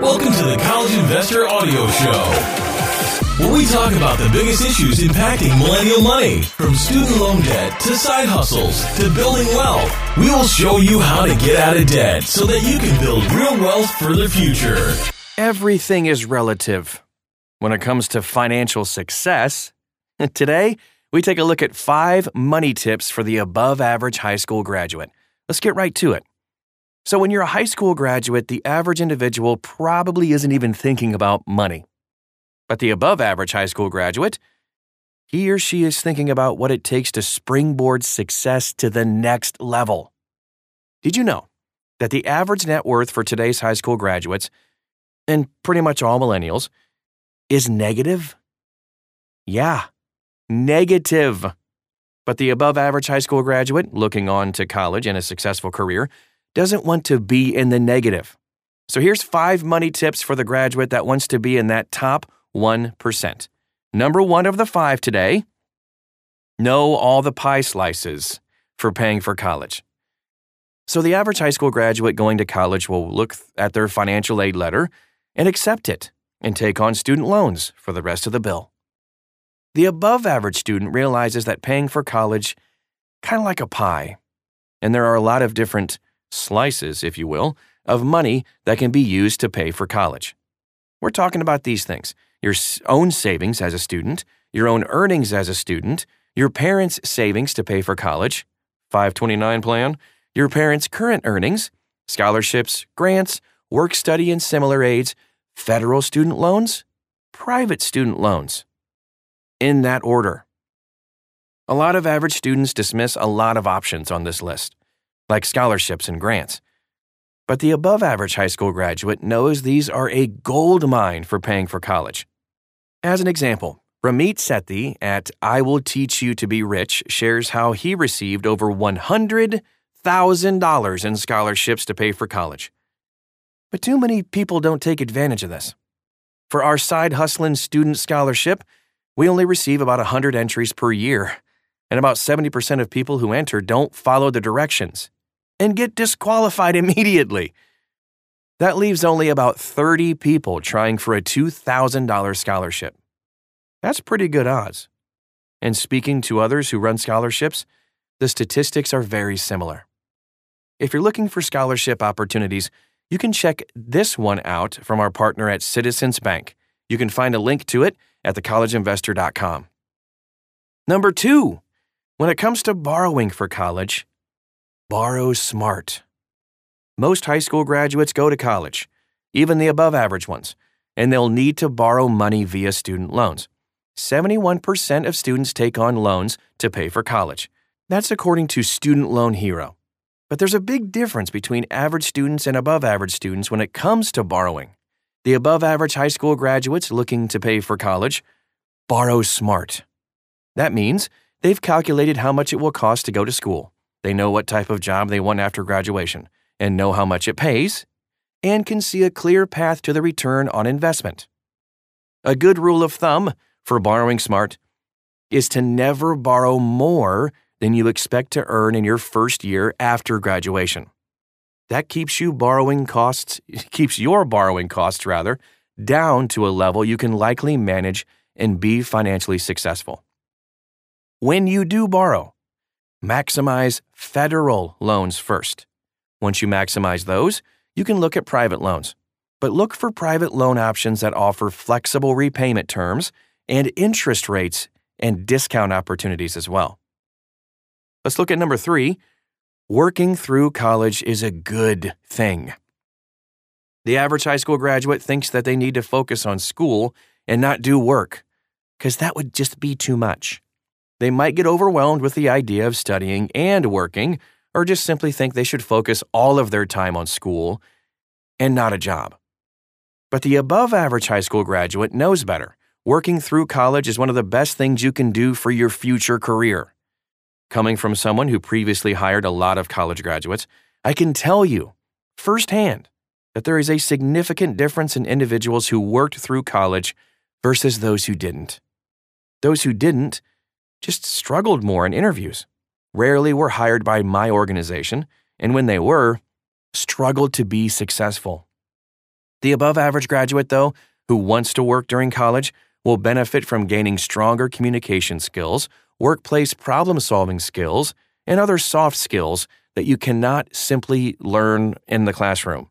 Welcome to the College Investor Audio Show where we talk about the biggest issues impacting millennial money, from student loan debt to side hustles to building wealth. We will show you how to get out of debt so that you can build real wealth for the future. Everything is relative when it comes to financial success. Today, we take a look at five money tips for the above average high school graduate. Let's get right to it. So, when you're a high school graduate, the average individual probably isn't even thinking about money. But the above average high school graduate, he or she is thinking about what it takes to springboard success to the next level. Did you know that the average net worth for today's high school graduates, and pretty much all millennials, is negative? Yeah, negative. But the above average high school graduate looking on to college and a successful career doesn't want to be in the negative. So here's five money tips for the graduate that wants to be in that top 1%. Number one of the five today know all the pie slices for paying for college. So, the average high school graduate going to college will look at their financial aid letter and accept it and take on student loans for the rest of the bill. The above average student realizes that paying for college kind of like a pie, and there are a lot of different slices, if you will, of money that can be used to pay for college. We're talking about these things your own savings as a student, your own earnings as a student, your parents' savings to pay for college, 529 plan, your parents' current earnings, scholarships, grants, work study and similar aids, federal student loans, private student loans. In that order. A lot of average students dismiss a lot of options on this list, like scholarships and grants. But the above average high school graduate knows these are a gold mine for paying for college. As an example, Ramit Sethi at I Will Teach You to Be Rich shares how he received over $100,000 in scholarships to pay for college. But too many people don't take advantage of this. For our side hustling student scholarship, we only receive about 100 entries per year, and about 70% of people who enter don't follow the directions and get disqualified immediately. That leaves only about 30 people trying for a $2,000 scholarship. That's pretty good odds. And speaking to others who run scholarships, the statistics are very similar. If you're looking for scholarship opportunities, you can check this one out from our partner at Citizens Bank. You can find a link to it at thecollegeinvestor.com. Number two, when it comes to borrowing for college, Borrow smart. Most high school graduates go to college, even the above average ones, and they'll need to borrow money via student loans. 71% of students take on loans to pay for college. That's according to Student Loan Hero. But there's a big difference between average students and above average students when it comes to borrowing. The above average high school graduates looking to pay for college borrow smart. That means they've calculated how much it will cost to go to school. They know what type of job they want after graduation and know how much it pays and can see a clear path to the return on investment. A good rule of thumb for borrowing smart is to never borrow more than you expect to earn in your first year after graduation. That keeps you borrowing costs keeps your borrowing costs rather down to a level you can likely manage and be financially successful. When you do borrow, Maximize federal loans first. Once you maximize those, you can look at private loans. But look for private loan options that offer flexible repayment terms and interest rates and discount opportunities as well. Let's look at number three working through college is a good thing. The average high school graduate thinks that they need to focus on school and not do work, because that would just be too much. They might get overwhelmed with the idea of studying and working, or just simply think they should focus all of their time on school and not a job. But the above average high school graduate knows better. Working through college is one of the best things you can do for your future career. Coming from someone who previously hired a lot of college graduates, I can tell you firsthand that there is a significant difference in individuals who worked through college versus those who didn't. Those who didn't just struggled more in interviews, rarely were hired by my organization, and when they were, struggled to be successful. The above average graduate, though, who wants to work during college will benefit from gaining stronger communication skills, workplace problem solving skills, and other soft skills that you cannot simply learn in the classroom.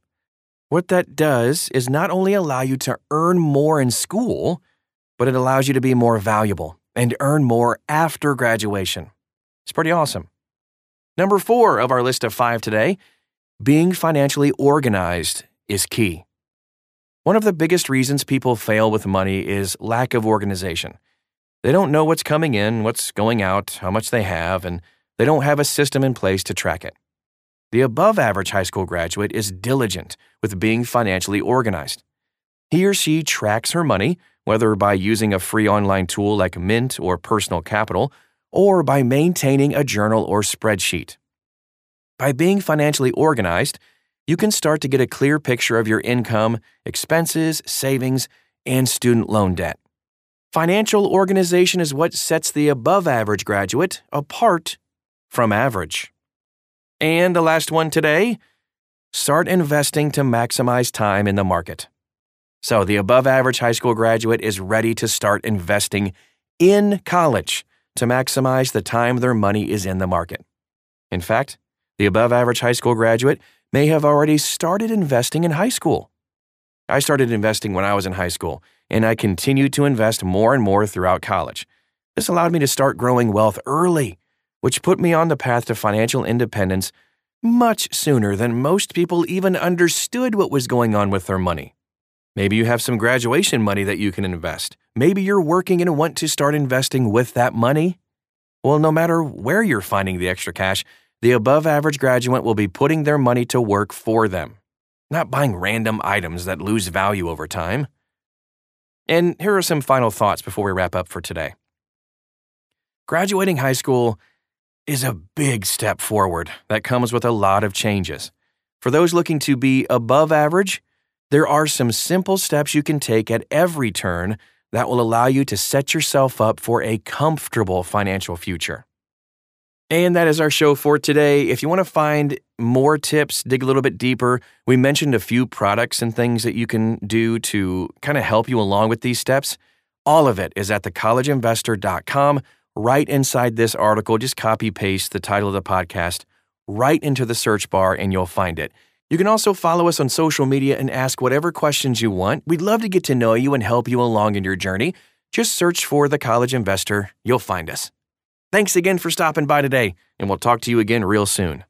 What that does is not only allow you to earn more in school, but it allows you to be more valuable and earn more after graduation. It's pretty awesome. Number four of our list of five today being financially organized is key. One of the biggest reasons people fail with money is lack of organization. They don't know what's coming in, what's going out, how much they have, and they don't have a system in place to track it. The above average high school graduate is diligent with being financially organized. He or she tracks her money, whether by using a free online tool like Mint or Personal Capital, or by maintaining a journal or spreadsheet. By being financially organized, you can start to get a clear picture of your income, expenses, savings, and student loan debt. Financial organization is what sets the above average graduate apart from average. And the last one today start investing to maximize time in the market. So, the above average high school graduate is ready to start investing in college to maximize the time their money is in the market. In fact, the above average high school graduate may have already started investing in high school. I started investing when I was in high school, and I continued to invest more and more throughout college. This allowed me to start growing wealth early, which put me on the path to financial independence much sooner than most people even understood what was going on with their money. Maybe you have some graduation money that you can invest. Maybe you're working and want to start investing with that money. Well, no matter where you're finding the extra cash, the above average graduate will be putting their money to work for them, not buying random items that lose value over time. And here are some final thoughts before we wrap up for today. Graduating high school is a big step forward that comes with a lot of changes. For those looking to be above average, there are some simple steps you can take at every turn that will allow you to set yourself up for a comfortable financial future. And that is our show for today. If you want to find more tips, dig a little bit deeper, we mentioned a few products and things that you can do to kind of help you along with these steps. All of it is at thecollegeinvestor.com. Right inside this article, just copy paste the title of the podcast right into the search bar and you'll find it. You can also follow us on social media and ask whatever questions you want. We'd love to get to know you and help you along in your journey. Just search for The College Investor, you'll find us. Thanks again for stopping by today, and we'll talk to you again real soon.